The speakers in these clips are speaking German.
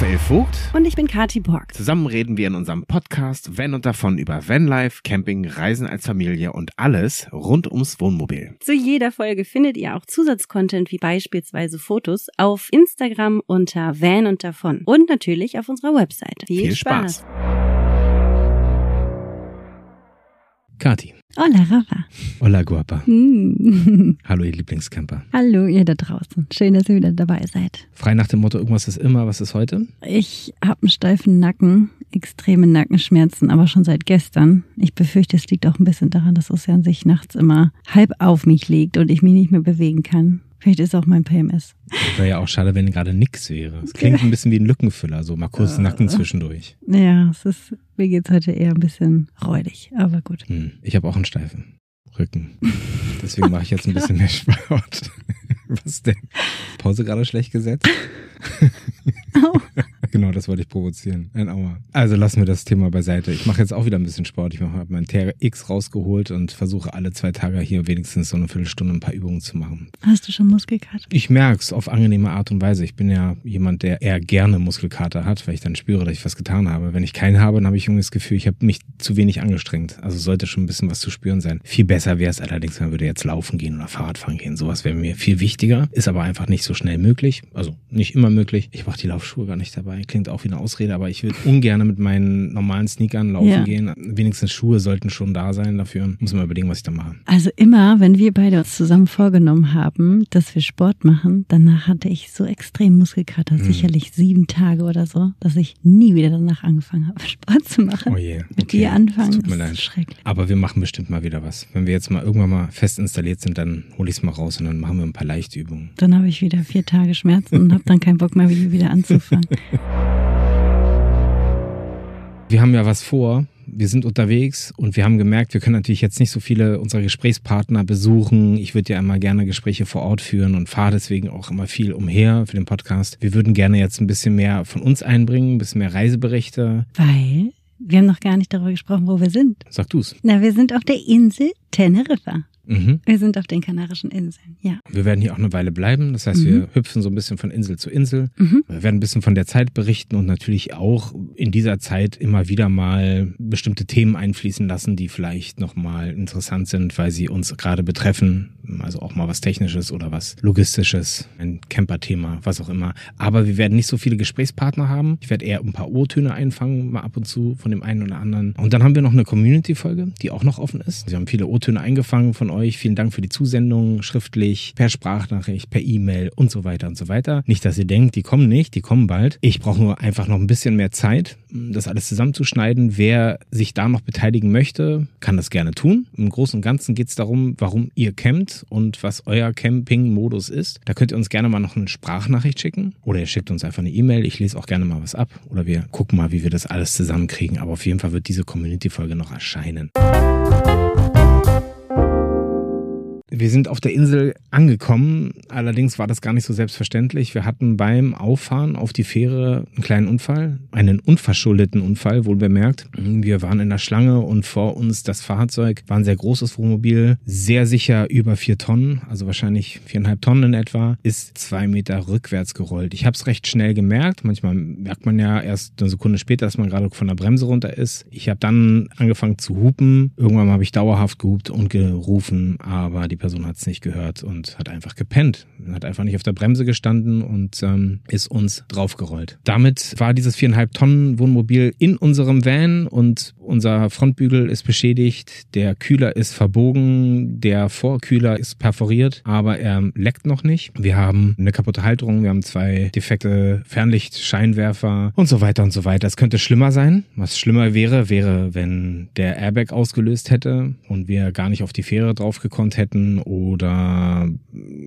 Raphael Vogt. Und ich bin Kati Borg. Zusammen reden wir in unserem Podcast Van und davon über Vanlife, Camping, Reisen als Familie und alles rund ums Wohnmobil. Zu jeder Folge findet ihr auch Zusatzcontent wie beispielsweise Fotos auf Instagram unter Van und davon und natürlich auf unserer Website. Viel, Viel Spaß. Spaß. Kati. Hola, Rafa. Hola, Guapa. Mm. Hallo, ihr Lieblingscamper. Hallo, ihr da draußen. Schön, dass ihr wieder dabei seid. Frei nach dem Motto, irgendwas ist immer, was ist heute? Ich habe einen steifen Nacken, extreme Nackenschmerzen, aber schon seit gestern. Ich befürchte, es liegt auch ein bisschen daran, dass Ocean sich nachts immer halb auf mich legt und ich mich nicht mehr bewegen kann. Vielleicht ist auch mein PMS. Wäre ja auch schade, wenn gerade nix wäre. Es klingt ein bisschen wie ein Lückenfüller, so mal kurz Nacken zwischendurch. Ja, es ist, mir geht's heute eher ein bisschen räudig, aber gut. Hm, ich habe auch einen steifen Rücken. Deswegen mache ich jetzt ein bisschen mehr Sport. Was denn? Pause gerade schlecht gesetzt? Oh. Genau, das wollte ich provozieren. Ein Aua. Also lassen wir das Thema beiseite. Ich mache jetzt auch wieder ein bisschen Sport. Ich habe mein TRX rausgeholt und versuche alle zwei Tage hier wenigstens so eine Viertelstunde ein paar Übungen zu machen. Hast du schon Muskelkater? Ich merke es auf angenehme Art und Weise. Ich bin ja jemand, der eher gerne Muskelkater hat, weil ich dann spüre, dass ich was getan habe. Wenn ich keinen habe, dann habe ich irgendwie das Gefühl, ich habe mich zu wenig angestrengt. Also sollte schon ein bisschen was zu spüren sein. Viel besser wäre es allerdings, man würde jetzt laufen gehen oder Fahrradfahren gehen. Sowas wäre mir viel wichtiger, ist aber einfach nicht so schnell möglich. Also nicht immer möglich. Ich brauche die Laufschuhe gar nicht dabei. Klingt auch wie eine Ausrede, aber ich würde ungern mit meinen normalen Sneakern laufen ja. gehen. Wenigstens Schuhe sollten schon da sein dafür. Muss man überlegen, was ich da mache. Also immer, wenn wir beide uns zusammen vorgenommen haben, dass wir Sport machen, danach hatte ich so extrem Muskelkater, mhm. sicherlich sieben Tage oder so, dass ich nie wieder danach angefangen habe, Sport zu machen. Oh je. Mit okay. dir anfangen, tut mir leid. schrecklich. Aber wir machen bestimmt mal wieder was. Wenn wir jetzt mal irgendwann mal fest installiert sind, dann hole ich es mal raus und dann machen wir ein paar Leichtübungen. Dann habe ich wieder vier Tage Schmerzen und habe dann keinen Bock mehr, wieder anzufangen. Wir haben ja was vor. Wir sind unterwegs und wir haben gemerkt, wir können natürlich jetzt nicht so viele unserer Gesprächspartner besuchen. Ich würde ja immer gerne Gespräche vor Ort führen und fahre deswegen auch immer viel umher für den Podcast. Wir würden gerne jetzt ein bisschen mehr von uns einbringen, ein bisschen mehr Reiseberichte. Weil wir haben noch gar nicht darüber gesprochen, wo wir sind. Sag du's. Na, wir sind auf der Insel Teneriffa. Mhm. Wir sind auf den Kanarischen Inseln, ja. Wir werden hier auch eine Weile bleiben. Das heißt, mhm. wir hüpfen so ein bisschen von Insel zu Insel. Mhm. Wir werden ein bisschen von der Zeit berichten und natürlich auch in dieser Zeit immer wieder mal bestimmte Themen einfließen lassen, die vielleicht nochmal interessant sind, weil sie uns gerade betreffen. Also auch mal was Technisches oder was Logistisches, ein Camper-Thema, was auch immer. Aber wir werden nicht so viele Gesprächspartner haben. Ich werde eher ein paar O-Töne einfangen, mal ab und zu von dem einen oder anderen. Und dann haben wir noch eine Community-Folge, die auch noch offen ist. Sie haben viele O-Töne eingefangen von euch. Vielen Dank für die Zusendung, schriftlich, per Sprachnachricht, per E-Mail und so weiter und so weiter. Nicht, dass ihr denkt, die kommen nicht, die kommen bald. Ich brauche nur einfach noch ein bisschen mehr Zeit, das alles zusammenzuschneiden. Wer sich da noch beteiligen möchte, kann das gerne tun. Im Großen und Ganzen geht es darum, warum ihr campt und was euer Camping-Modus ist. Da könnt ihr uns gerne mal noch eine Sprachnachricht schicken oder ihr schickt uns einfach eine E-Mail. Ich lese auch gerne mal was ab oder wir gucken mal, wie wir das alles zusammenkriegen. Aber auf jeden Fall wird diese Community-Folge noch erscheinen. Wir sind auf der Insel angekommen, allerdings war das gar nicht so selbstverständlich. Wir hatten beim Auffahren auf die Fähre einen kleinen Unfall, einen unverschuldeten Unfall, wohl bemerkt. Wir waren in der Schlange und vor uns das Fahrzeug war ein sehr großes Wohnmobil, sehr sicher über vier Tonnen, also wahrscheinlich viereinhalb Tonnen in etwa, ist zwei Meter rückwärts gerollt. Ich habe es recht schnell gemerkt. Manchmal merkt man ja erst eine Sekunde später, dass man gerade von der Bremse runter ist. Ich habe dann angefangen zu hupen. Irgendwann habe ich dauerhaft gehupt und gerufen, aber die Person hat es nicht gehört und hat einfach gepennt. Hat einfach nicht auf der Bremse gestanden und ähm, ist uns draufgerollt. Damit war dieses viereinhalb Tonnen Wohnmobil in unserem Van und unser Frontbügel ist beschädigt, der Kühler ist verbogen, der Vorkühler ist perforiert, aber er leckt noch nicht. Wir haben eine kaputte Halterung, wir haben zwei defekte Fernlichtscheinwerfer und so weiter und so weiter. Es könnte schlimmer sein. Was schlimmer wäre, wäre, wenn der Airbag ausgelöst hätte und wir gar nicht auf die Fähre drauf gekonnt hätten oder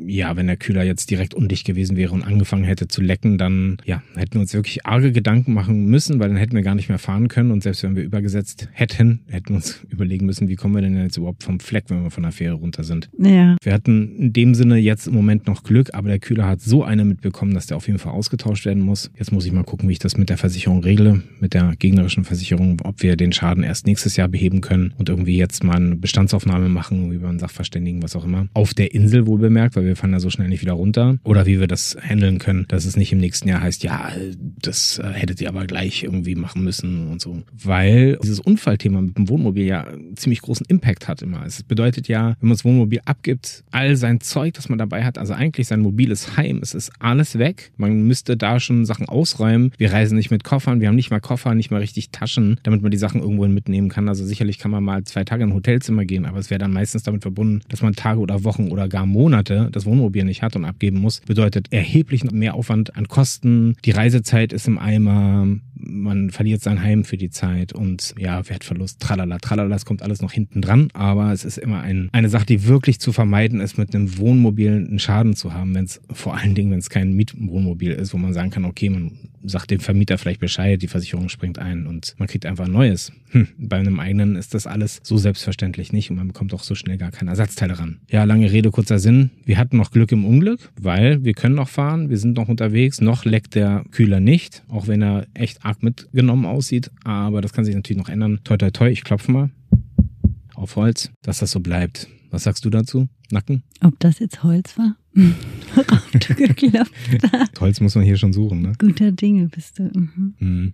ja, wenn der Kühler jetzt direkt undicht gewesen wäre und angefangen hätte zu lecken, dann ja, hätten wir uns wirklich arge Gedanken machen müssen, weil dann hätten wir gar nicht mehr fahren können und selbst wenn wir übergesetzt hätten, hätten wir uns überlegen müssen, wie kommen wir denn jetzt überhaupt vom Fleck, wenn wir von der Fähre runter sind. Ja. Wir hatten in dem Sinne jetzt im Moment noch Glück, aber der Kühler hat so eine mitbekommen, dass der auf jeden Fall ausgetauscht werden muss. Jetzt muss ich mal gucken, wie ich das mit der Versicherung regle, mit der gegnerischen Versicherung, ob wir den Schaden erst nächstes Jahr beheben können und irgendwie jetzt mal eine Bestandsaufnahme machen über einen Sachverständigen, was was auch immer. Auf der Insel wohl bemerkt, weil wir fahren da so schnell nicht wieder runter. Oder wie wir das handeln können, dass es nicht im nächsten Jahr heißt, ja, das äh, hättet ihr aber gleich irgendwie machen müssen und so. Weil dieses Unfallthema mit dem Wohnmobil ja ziemlich großen Impact hat immer. Es bedeutet ja, wenn man das Wohnmobil abgibt, all sein Zeug, das man dabei hat, also eigentlich sein mobiles Heim, es ist alles weg. Man müsste da schon Sachen ausräumen. Wir reisen nicht mit Koffern, wir haben nicht mal Koffer, nicht mal richtig Taschen, damit man die Sachen irgendwo mitnehmen kann. Also sicherlich kann man mal zwei Tage in ein Hotelzimmer gehen, aber es wäre dann meistens damit verbunden, dass man Tage oder Wochen oder gar Monate das Wohnmobil nicht hat und abgeben muss. Bedeutet erheblich mehr Aufwand an Kosten. Die Reisezeit ist im Eimer man verliert sein Heim für die Zeit und ja, Wertverlust, tralala, tralala, das kommt alles noch hinten dran, aber es ist immer ein, eine Sache, die wirklich zu vermeiden ist, mit einem Wohnmobil einen Schaden zu haben, wenn es vor allen Dingen, wenn es kein Mietwohnmobil ist, wo man sagen kann, okay, man sagt dem Vermieter vielleicht Bescheid, die Versicherung springt ein und man kriegt einfach ein neues. Hm, bei einem eigenen ist das alles so selbstverständlich nicht und man bekommt auch so schnell gar keine Ersatzteile ran. Ja, lange Rede, kurzer Sinn. Wir hatten noch Glück im Unglück, weil wir können noch fahren, wir sind noch unterwegs, noch leckt der Kühler nicht, auch wenn er echt arg mitgenommen aussieht, aber das kann sich natürlich noch ändern. Toi, toi, toi, ich klopfe mal auf Holz, dass das so bleibt. Was sagst du dazu? Nacken? Ob das jetzt Holz war? Worauf du geklopft hast. Holz muss man hier schon suchen, ne? Guter Dinge bist du. Mhm. Mhm.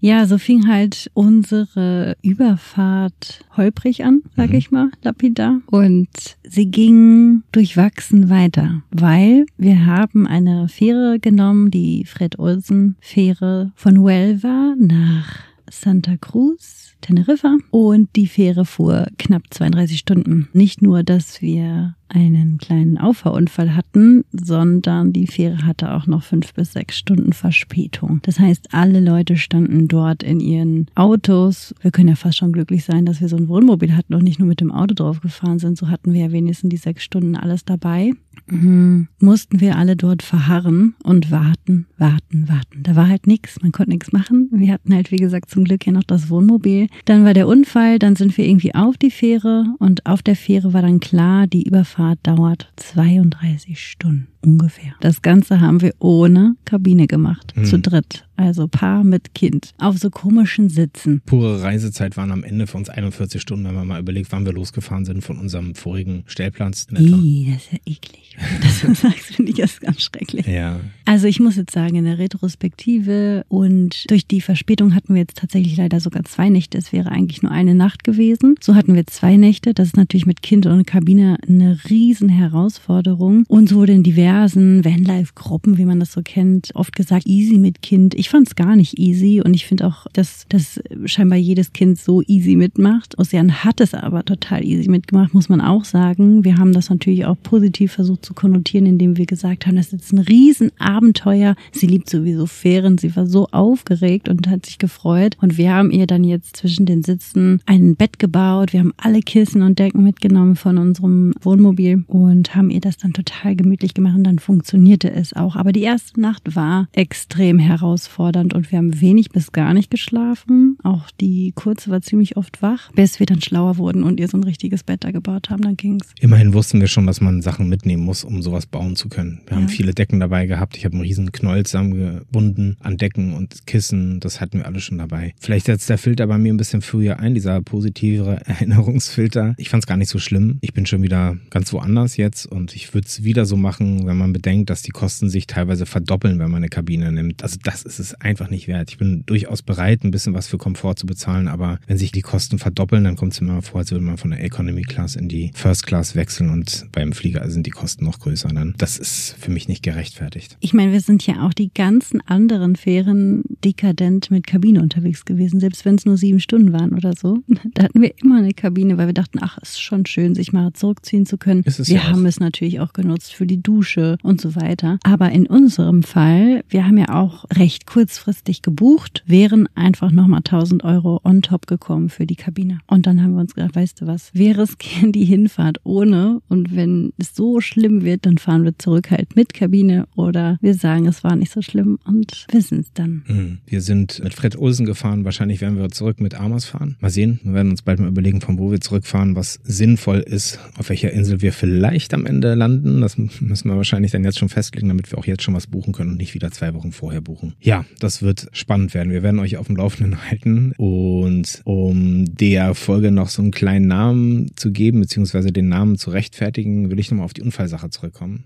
Ja, so fing halt unsere Überfahrt holprig an, sag Mhm. ich mal, lapidar. Und sie ging durchwachsen weiter, weil wir haben eine Fähre genommen, die Fred Olsen Fähre von Huelva nach Santa Cruz, Teneriffa. Und die Fähre fuhr knapp 32 Stunden. Nicht nur, dass wir einen kleinen Auffahrunfall hatten, sondern die Fähre hatte auch noch fünf bis sechs Stunden Verspätung. Das heißt, alle Leute standen dort in ihren Autos. Wir können ja fast schon glücklich sein, dass wir so ein Wohnmobil hatten und nicht nur mit dem Auto drauf gefahren sind. So hatten wir ja wenigstens die sechs Stunden alles dabei. Mhm. Mussten wir alle dort verharren und warten, warten, warten. Da war halt nichts, man konnte nichts machen. Wir hatten halt, wie gesagt, zum Glück ja noch das Wohnmobil. Dann war der Unfall, dann sind wir irgendwie auf die Fähre und auf der Fähre war dann klar, die Überfahrt dauert 32 Stunden ungefähr. Das Ganze haben wir ohne Kabine gemacht, Hm. zu dritt. Also Paar mit Kind. Auf so komischen Sitzen. Pure Reisezeit waren am Ende für uns 41 Stunden, wenn man mal überlegt, wann wir losgefahren sind von unserem vorigen Stellplatz. Ih, das ist ja eklig. Das du sagst, finde ich das ganz schrecklich. Ja, Also ich muss jetzt sagen, in der Retrospektive und durch die Verspätung hatten wir jetzt tatsächlich leider sogar zwei Nächte. Es wäre eigentlich nur eine Nacht gewesen. So hatten wir zwei Nächte. Das ist natürlich mit Kind und Kabine eine riesen Herausforderung. Uns wurde in diversen Vanlife-Gruppen, wie man das so kennt, oft gesagt, easy mit Kind. Ich fand es gar nicht easy und ich finde auch, dass, dass scheinbar jedes Kind so easy mitmacht. Ocean hat es aber total easy mitgemacht, muss man auch sagen. Wir haben das natürlich auch positiv versucht zu konnotieren, indem wir gesagt haben, das ist ein Riesenabenteuer. Sie liebt sowieso Fähren. Sie war so aufgeregt und hat sich gefreut. Und wir haben ihr dann jetzt zwischen den Sitzen ein Bett gebaut. Wir haben alle Kissen und Decken mitgenommen von unserem Wohnmobil und haben ihr das dann total gemütlich gemacht. Und dann funktionierte es auch. Aber die erste Nacht war extrem herausfordernd und wir haben wenig bis gar nicht geschlafen. Auch die kurze war ziemlich oft wach, bis wir dann schlauer wurden und ihr so ein richtiges Bett da gebaut haben. Dann ging's. immerhin wussten wir schon, dass man Sachen mitnehmen muss, um sowas bauen zu können. Wir haben Ja. viele Decken dabei gehabt. Ich habe einen riesen Knoll zusammengebunden an Decken und Kissen. Das hatten wir alle schon dabei. Vielleicht setzt der Filter bei mir ein bisschen früher ein, dieser positive Erinnerungsfilter. Ich fand es gar nicht so schlimm. Ich bin schon wieder ganz woanders jetzt und ich würde es wieder so machen, wenn man bedenkt, dass die Kosten sich teilweise verdoppeln, wenn man eine Kabine nimmt. Also das ist es einfach nicht wert. Ich bin durchaus bereit, ein bisschen was für Komfort zu bezahlen, aber wenn sich die Kosten verdoppeln, dann kommt es mir immer vor, als würde man von der Economy Class in die First Class wechseln und beim Flieger sind die Kosten noch größer. Dann das ist für mich nicht gerechtfertigt. Ich meine, wir sind ja auch die ganzen anderen Fähren dekadent mit Kabine unterwegs gewesen, selbst wenn es nur sieben Stunden waren oder so. Da hatten wir immer eine Kabine, weil wir dachten, ach, ist schon schön, sich mal zurückziehen zu können. Es wir ja auch. haben es natürlich auch genutzt für die Dusche und so weiter. Aber in unserem Fall, wir haben ja auch recht kurzfristig gebucht, wären einfach nochmal 1000 Euro on top gekommen für die Kabine. Und dann haben wir uns gedacht, weißt du was, wir riskieren die Hinfahrt ohne und wenn es so schlimm wird, dann fahren wir zurück halt mit Kabine oder wir sagen, es war nicht so schlimm und wissen es dann. Mhm. Wir sind mit Fred Olsen gefahren. Wahrscheinlich werden wir zurück mit Amas fahren. Mal sehen. Wir werden uns bald mal überlegen, von wo wir zurückfahren, was sinnvoll ist, auf welcher Insel wir vielleicht am Ende landen. Das müssen wir wahrscheinlich dann jetzt schon festlegen, damit wir auch jetzt schon was buchen können und nicht wieder zwei Wochen vorher buchen. Ja, das wird spannend werden. Wir werden euch auf dem Laufenden halten. Und um der Folge noch so einen kleinen Namen zu geben, beziehungsweise den Namen zu rechtfertigen, will ich nochmal auf die Unfallsache zurückkommen.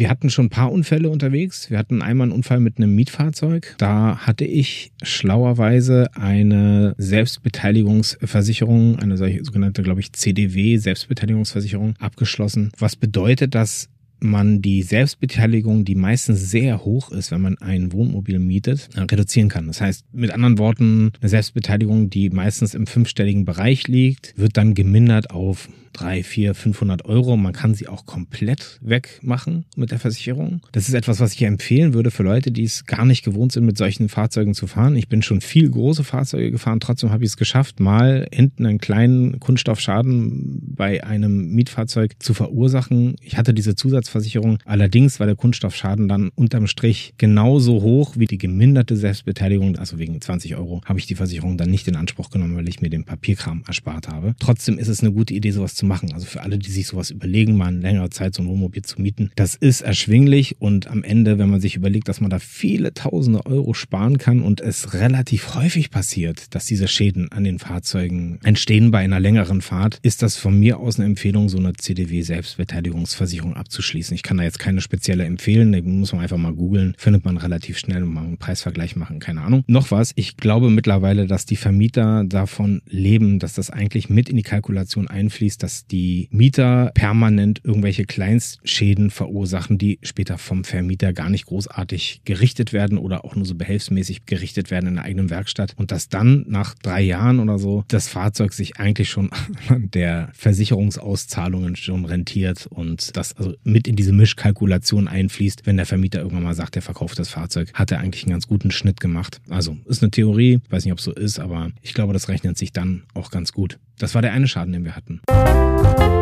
Wir hatten schon ein paar Unfälle unterwegs. Wir hatten einmal einen Unfall mit einem Mietfahrzeug. Da hatte ich schlauerweise eine Selbstbeteiligungsversicherung, eine solche sogenannte, glaube ich, CDW, Selbstbeteiligungsversicherung abgeschlossen. Was bedeutet, dass man die Selbstbeteiligung, die meistens sehr hoch ist, wenn man ein Wohnmobil mietet, reduzieren kann. Das heißt, mit anderen Worten, eine Selbstbeteiligung, die meistens im fünfstelligen Bereich liegt, wird dann gemindert auf drei, vier, 500 Euro. Man kann sie auch komplett wegmachen mit der Versicherung. Das ist etwas, was ich empfehlen würde für Leute, die es gar nicht gewohnt sind, mit solchen Fahrzeugen zu fahren. Ich bin schon viel große Fahrzeuge gefahren, trotzdem habe ich es geschafft, mal hinten einen kleinen Kunststoffschaden bei einem Mietfahrzeug zu verursachen. Ich hatte diese Zusatzversicherung, allerdings war der Kunststoffschaden dann unterm Strich genauso hoch wie die geminderte Selbstbeteiligung, also wegen 20 Euro, habe ich die Versicherung dann nicht in Anspruch genommen, weil ich mir den Papierkram erspart habe. Trotzdem ist es eine gute Idee, sowas zu machen. Also für alle, die sich sowas überlegen, mal in längerer Zeit so ein Wohnmobil zu mieten, das ist erschwinglich und am Ende, wenn man sich überlegt, dass man da viele tausende Euro sparen kann und es relativ häufig passiert, dass diese Schäden an den Fahrzeugen entstehen bei einer längeren Fahrt, ist das von mir aus eine Empfehlung, so eine CDW Selbstbeteiligungsversicherung abzuschließen. Ich kann da jetzt keine spezielle empfehlen, da muss man einfach mal googeln, findet man relativ schnell und mal einen Preisvergleich machen, keine Ahnung. Noch was, ich glaube mittlerweile, dass die Vermieter davon leben, dass das eigentlich mit in die Kalkulation einfließt, dass die Mieter permanent irgendwelche Kleinstschäden verursachen, die später vom Vermieter gar nicht großartig gerichtet werden oder auch nur so behelfsmäßig gerichtet werden in der eigenen Werkstatt und dass dann nach drei Jahren oder so das Fahrzeug sich eigentlich schon der Versicherungsauszahlungen schon rentiert und das also mit in diese Mischkalkulation einfließt, wenn der Vermieter irgendwann mal sagt, er verkauft das Fahrzeug, hat er eigentlich einen ganz guten Schnitt gemacht. Also ist eine Theorie, weiß nicht, ob es so ist, aber ich glaube, das rechnet sich dann auch ganz gut. Das war der eine Schaden, den wir hatten. Thank you.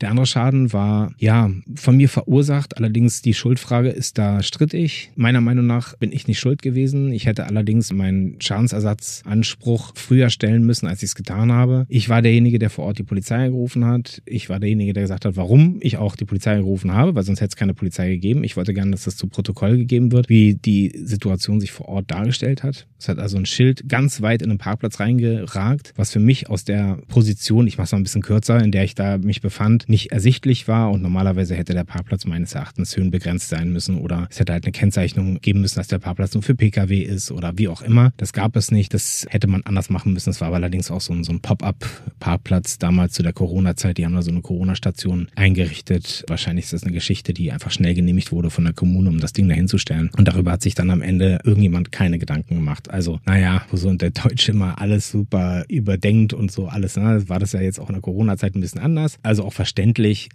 Der andere Schaden war, ja, von mir verursacht. Allerdings die Schuldfrage ist da strittig. Meiner Meinung nach bin ich nicht schuld gewesen. Ich hätte allerdings meinen Schadensersatzanspruch früher stellen müssen, als ich es getan habe. Ich war derjenige, der vor Ort die Polizei gerufen hat. Ich war derjenige, der gesagt hat, warum ich auch die Polizei gerufen habe, weil sonst hätte es keine Polizei gegeben. Ich wollte gerne, dass das zu Protokoll gegeben wird, wie die Situation sich vor Ort dargestellt hat. Es hat also ein Schild ganz weit in den Parkplatz reingeragt, was für mich aus der Position, ich mache es mal ein bisschen kürzer, in der ich da mich befand, nicht ersichtlich war und normalerweise hätte der Parkplatz meines Erachtens höhenbegrenzt sein müssen oder es hätte halt eine Kennzeichnung geben müssen, dass der Parkplatz nur für Pkw ist oder wie auch immer. Das gab es nicht, das hätte man anders machen müssen. Es war aber allerdings auch so ein, so ein Pop-up-Parkplatz damals zu der Corona-Zeit. Die haben da so eine Corona-Station eingerichtet. Wahrscheinlich ist das eine Geschichte, die einfach schnell genehmigt wurde von der Kommune, um das Ding dahinzustellen. Und darüber hat sich dann am Ende irgendjemand keine Gedanken gemacht. Also, naja, wo so der Deutsche immer alles super überdenkt und so alles, ne? war das ja jetzt auch in der Corona-Zeit ein bisschen anders. Also auch verständlich,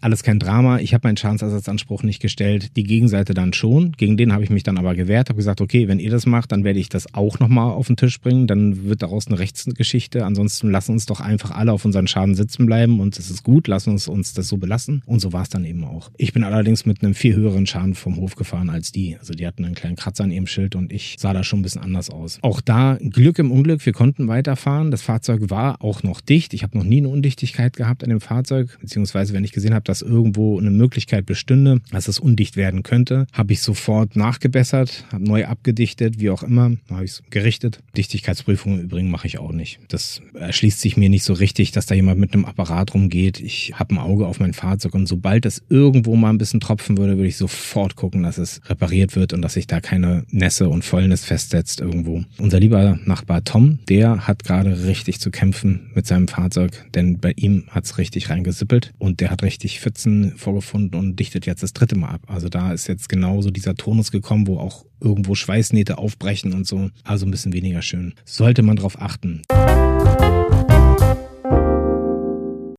alles kein Drama. Ich habe meinen Schadensersatzanspruch nicht gestellt, die Gegenseite dann schon. Gegen den habe ich mich dann aber gewehrt, habe gesagt, okay, wenn ihr das macht, dann werde ich das auch nochmal auf den Tisch bringen. Dann wird daraus eine Rechtsgeschichte. Ansonsten lassen uns doch einfach alle auf unseren Schaden sitzen bleiben und es ist gut, lassen uns uns das so belassen. Und so war es dann eben auch. Ich bin allerdings mit einem viel höheren Schaden vom Hof gefahren als die. Also die hatten einen kleinen Kratzer an ihrem Schild und ich sah da schon ein bisschen anders aus. Auch da Glück im Unglück, wir konnten weiterfahren. Das Fahrzeug war auch noch dicht. Ich habe noch nie eine Undichtigkeit gehabt an dem Fahrzeug, beziehungsweise wenn ich gesehen habe, dass irgendwo eine Möglichkeit bestünde, dass es undicht werden könnte, habe ich sofort nachgebessert, habe neu abgedichtet, wie auch immer, habe ich es gerichtet. Dichtigkeitsprüfungen im Übrigen mache ich auch nicht. Das erschließt sich mir nicht so richtig, dass da jemand mit einem Apparat rumgeht. Ich habe ein Auge auf mein Fahrzeug und sobald es irgendwo mal ein bisschen tropfen würde, würde ich sofort gucken, dass es repariert wird und dass sich da keine Nässe und Fäulnis festsetzt irgendwo. Unser lieber Nachbar Tom, der hat gerade richtig zu kämpfen mit seinem Fahrzeug, denn bei ihm hat's richtig reingesippelt und der hat richtig Pfützen vorgefunden und dichtet jetzt das dritte Mal ab. Also da ist jetzt genauso dieser Tonus gekommen, wo auch irgendwo Schweißnähte aufbrechen und so. Also ein bisschen weniger schön. Sollte man drauf achten.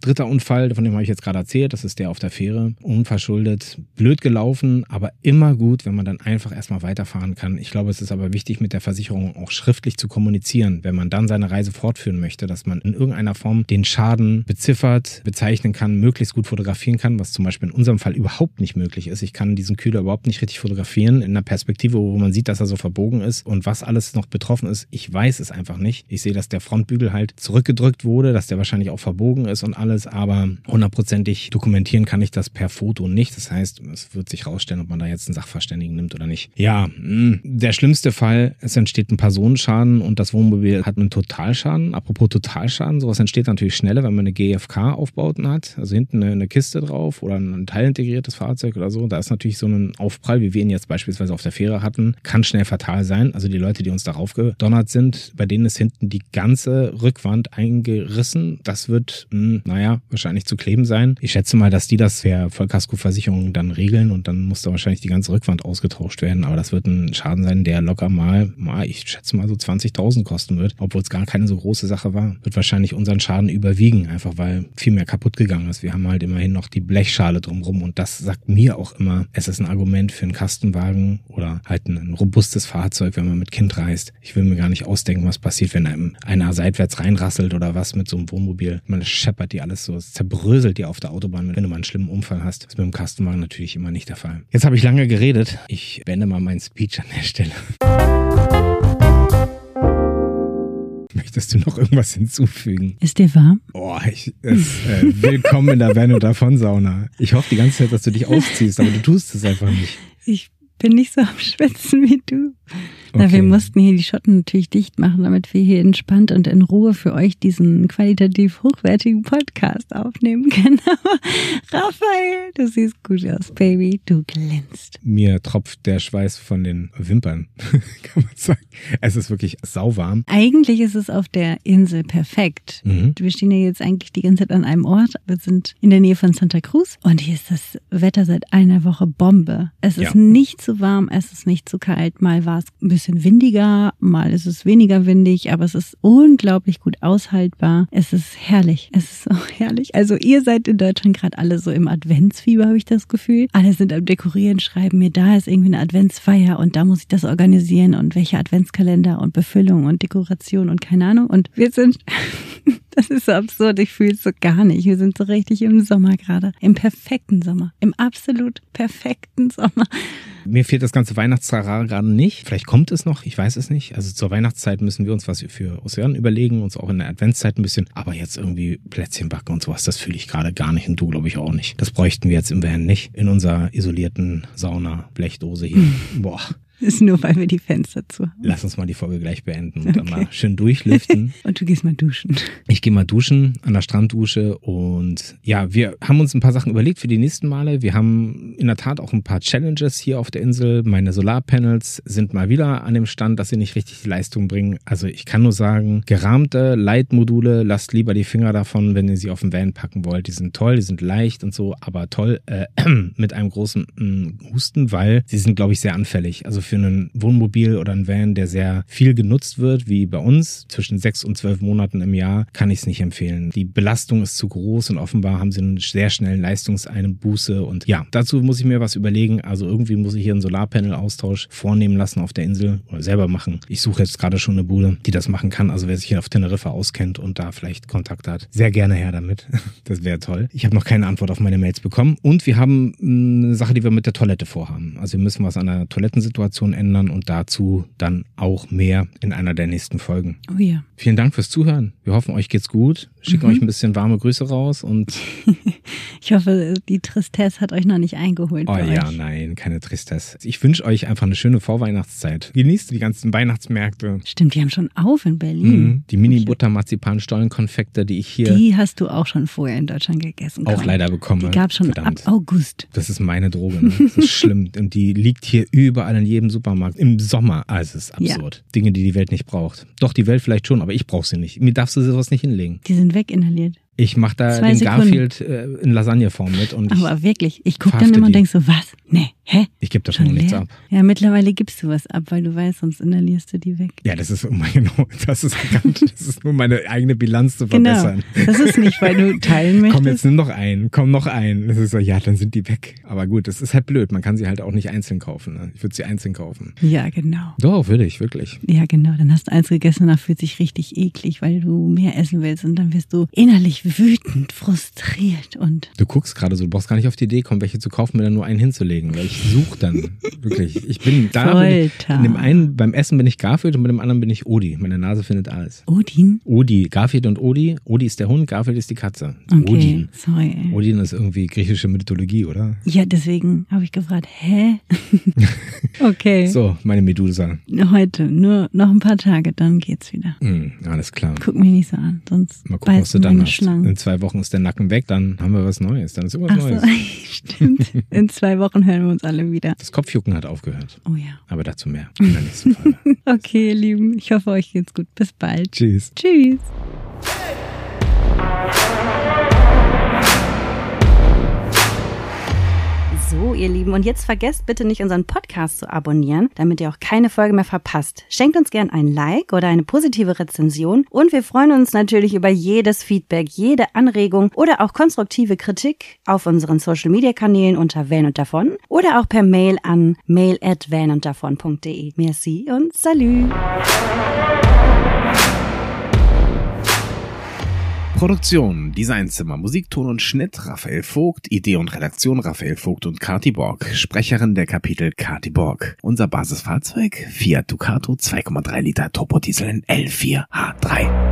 Dritter Unfall, von dem habe ich jetzt gerade erzählt, das ist der auf der Fähre. Unverschuldet, blöd gelaufen, aber immer gut, wenn man dann einfach erstmal weiterfahren kann. Ich glaube, es ist aber wichtig, mit der Versicherung auch schriftlich zu kommunizieren, wenn man dann seine Reise fortführen möchte, dass man in irgendeiner Form den Schaden beziffert, bezeichnen kann, möglichst gut fotografieren kann, was zum Beispiel in unserem Fall überhaupt nicht möglich ist. Ich kann diesen Kühler überhaupt nicht richtig fotografieren in einer Perspektive, wo man sieht, dass er so verbogen ist und was alles noch betroffen ist. Ich weiß es einfach nicht. Ich sehe, dass der Frontbügel halt zurückgedrückt wurde, dass der wahrscheinlich auch verbogen ist und alles alles, aber hundertprozentig dokumentieren kann ich das per Foto nicht. Das heißt, es wird sich rausstellen, ob man da jetzt einen Sachverständigen nimmt oder nicht. Ja, mh, der schlimmste Fall, es entsteht ein Personenschaden und das Wohnmobil hat einen Totalschaden. Apropos Totalschaden, sowas entsteht natürlich schneller, wenn man eine GFK-Aufbauten hat, also hinten eine, eine Kiste drauf oder ein teilintegriertes Fahrzeug oder so. Da ist natürlich so ein Aufprall, wie wir ihn jetzt beispielsweise auf der Fähre hatten, kann schnell fatal sein. Also die Leute, die uns darauf gedonnert sind, bei denen ist hinten die ganze Rückwand eingerissen. Das wird, mh, hm, naja, wahrscheinlich zu kleben sein. Ich schätze mal, dass die das per Vollkaskoversicherung dann regeln und dann muss da wahrscheinlich die ganze Rückwand ausgetauscht werden. Aber das wird ein Schaden sein, der locker mal, ich schätze mal so 20.000 kosten wird, obwohl es gar keine so große Sache war. Wird wahrscheinlich unseren Schaden überwiegen, einfach weil viel mehr kaputt gegangen ist. Wir haben halt immerhin noch die Blechschale drumrum und das sagt mir auch immer, es ist ein Argument für einen Kastenwagen oder halt ein robustes Fahrzeug, wenn man mit Kind reist. Ich will mir gar nicht ausdenken, was passiert, wenn einem einer seitwärts reinrasselt oder was mit so einem Wohnmobil. Man scheppert die alles so, es zerbröselt dir auf der Autobahn, wenn du mal einen schlimmen Unfall hast. Das ist mit dem Kastenwagen natürlich immer nicht der Fall. Jetzt habe ich lange geredet. Ich beende mal meinen Speech an der Stelle. Möchtest du noch irgendwas hinzufügen? Ist dir warm? Oh, ich, es, äh, willkommen in der Wenn- und Davon-Sauna. Ich hoffe die ganze Zeit, dass du dich ausziehst, aber du tust es einfach nicht. Ich bin nicht so am Schwitzen wie du. Na, wir mussten hier die Schotten natürlich dicht machen, damit wir hier entspannt und in Ruhe für euch diesen qualitativ hochwertigen Podcast aufnehmen können. Aber Raphael, du siehst gut aus, Baby. Du glänzt. Mir tropft der Schweiß von den Wimpern, kann man sagen. Es ist wirklich sauwarm. Eigentlich ist es auf der Insel perfekt. Mhm. Wir stehen ja jetzt eigentlich die ganze Zeit an einem Ort. Wir sind in der Nähe von Santa Cruz und hier ist das Wetter seit einer Woche Bombe. Es ist Ja. nicht zu warm, es ist nicht zu kalt. Mal war es ein bisschen windiger, mal ist es weniger windig, aber es ist unglaublich gut aushaltbar. Es ist herrlich. Es ist auch herrlich. Also ihr seid in Deutschland gerade alle so im Adventsfieber, habe ich das Gefühl. Alle sind am Dekorieren, schreiben mir, da ist irgendwie eine Adventsfeier und da muss ich das organisieren und welcher Adventskalender und Befüllung und Dekoration und keine Ahnung. Und wir sind, das ist so absurd, ich fühle es so gar nicht. Wir sind so richtig im Sommer gerade. Im perfekten Sommer. Im absolut perfekten Sommer. Mir fehlt das ganze Weihnachtstrara gerade nicht. Vielleicht kommt es noch, ich weiß es nicht. Also zur Weihnachtszeit müssen wir uns was für Ozean überlegen, uns auch in der Adventszeit ein bisschen. Aber jetzt irgendwie Plätzchen backen und sowas, das fühle ich gerade gar nicht und du glaube ich auch nicht. Das bräuchten wir jetzt im Van nicht. In unserer isolierten Sauna-Blechdose hier. Boah. Ist nur, weil wir die Fenster zu haben. Lass uns mal die Folge gleich beenden und dann mal schön durchlüften. Und du gehst mal duschen. Ich gehe mal duschen an der Stranddusche und ja, wir haben uns ein paar Sachen überlegt für die nächsten Male. Wir haben in der Tat auch ein paar Challenges hier auf der Insel. Meine Solarpanels sind mal wieder an dem Stand, dass sie nicht richtig die Leistung bringen. Also ich kann nur sagen, gerahmte Leitmodule, lasst lieber die Finger davon, wenn ihr sie auf den Van packen wollt. Die sind toll, die sind leicht und so, aber toll äh, mit einem großen mm, Husten, weil sie sind, glaube ich, sehr anfällig. Also für ein Wohnmobil oder ein Van, der sehr viel genutzt wird, wie bei uns, zwischen sechs und zwölf Monaten im Jahr, kann ich es nicht empfehlen. Die Belastung ist zu groß und offenbar haben sie einen sehr schnellen Leistungseinbuße und ja, dazu muss ich mir was überlegen. Also irgendwie muss ich hier einen Solarpanel-Austausch vornehmen lassen auf der Insel oder selber machen. Ich suche jetzt gerade schon eine Bude, die das machen kann. Also wer sich hier auf Teneriffa auskennt und da vielleicht Kontakt hat, sehr gerne her damit. Das wäre toll. Ich habe noch keine Antwort auf meine Mails bekommen und wir haben mh, eine Sache, die wir mit der Toilette vorhaben. Also wir müssen was an der Toilettensituation ändern und dazu dann auch mehr in einer der nächsten Folgen. Oh ja. Vielen Dank fürs Zuhören. Wir hoffen, euch geht's gut. Schicken euch ein bisschen warme Grüße raus und Ich hoffe, die Tristesse hat euch noch nicht eingeholt. oh ja, euch. nein, keine Tristesse. Ich wünsche euch einfach eine schöne Vorweihnachtszeit. Genießt die ganzen Weihnachtsmärkte. Stimmt, die haben schon auf in Berlin. Mhm. Die Mini-Butter-Marzipan-Stollenkonfekte, die ich hier Die hast du auch schon vorher in Deutschland gegessen. auch Kaum. leider bekomme. Die gab schon Verdammt. ab August. Das ist meine Droge. Ne? Das ist schlimm. Und die liegt hier überall in jedem Supermarkt. Im Sommer. Also es ist Ja. absurd. Dinge, die die Welt nicht braucht. Doch, die Welt vielleicht schon, aber ich brauche sie nicht. Mir darfst du sowas nicht hinlegen. Die sind weginhaliert. Ich mache da Zwei den Sekunden. Garfield äh, in Lasagneform mit und ich, Aber wirklich, ich gucke dann immer und die. denk so, was? Nee, hä? ich gebe da schon Schon nichts ab. Ja, mittlerweile gibst du was ab, weil du weißt, sonst inhalierst du die weg. Ja, das ist immer genau, das ist ganz, das ist nur meine eigene Bilanz zu Genau. verbessern. Das ist nicht, weil du teilen möchtest. Komm, jetzt nimm noch ein, komm noch ein. Das ist so, ja, dann sind die weg. Aber gut, das ist halt blöd. Man kann sie halt auch nicht einzeln kaufen. Ne? Ich würde sie einzeln kaufen. Ja, genau. Doch, würde ich, wirklich. Ja, genau. Dann hast du eins gegessen und dann fühlt sich richtig eklig, weil du mehr essen willst und dann wirst du innerlich wütend, frustriert und Du guckst gerade so, du brauchst gar nicht auf die Idee kommen, welche zu kaufen, mir dann nur einen hinzulegen. Weil ich suche dann wirklich. Ich bin da. Bin ich, in dem einen, beim Essen bin ich Garfield und bei dem anderen bin ich Odi. Meine Nase findet alles. Odin? Odi. Garfield und Odi. Odi ist der Hund, Garfield ist die Katze. Okay, Odin. Sorry. Odin ist irgendwie griechische Mythologie, oder? Ja, deswegen habe ich gefragt, hä? okay. So, meine Medusa. Heute, nur noch ein paar Tage, dann geht's wieder. Mm, alles klar. Guck mich nicht so an, sonst Mal gucken, was du dann hast. Schlangen. In zwei Wochen ist der Nacken weg, dann haben wir was Neues. Dann ist irgendwas Ach Neues. So, stimmt. In zwei Wochen hören wir uns alle wieder. Das Kopfjucken hat aufgehört. Oh ja. Aber dazu mehr in der nächsten Folge. okay, ihr Lieben. Ich hoffe, euch geht's gut. Bis bald. Tschüss. Tschüss. So, ihr Lieben, und jetzt vergesst bitte nicht, unseren Podcast zu abonnieren, damit ihr auch keine Folge mehr verpasst. Schenkt uns gern ein Like oder eine positive Rezension und wir freuen uns natürlich über jedes Feedback, jede Anregung oder auch konstruktive Kritik auf unseren Social Media Kanälen unter Van und davon oder auch per Mail an mail at. Merci und salut! Produktion, Designzimmer, Musikton und Schnitt Raphael Vogt, Idee und Redaktion Raphael Vogt und Kati Borg, Sprecherin der Kapitel Kati Borg. Unser Basisfahrzeug Fiat Ducato 2,3 Liter Turbodiesel in L4H3.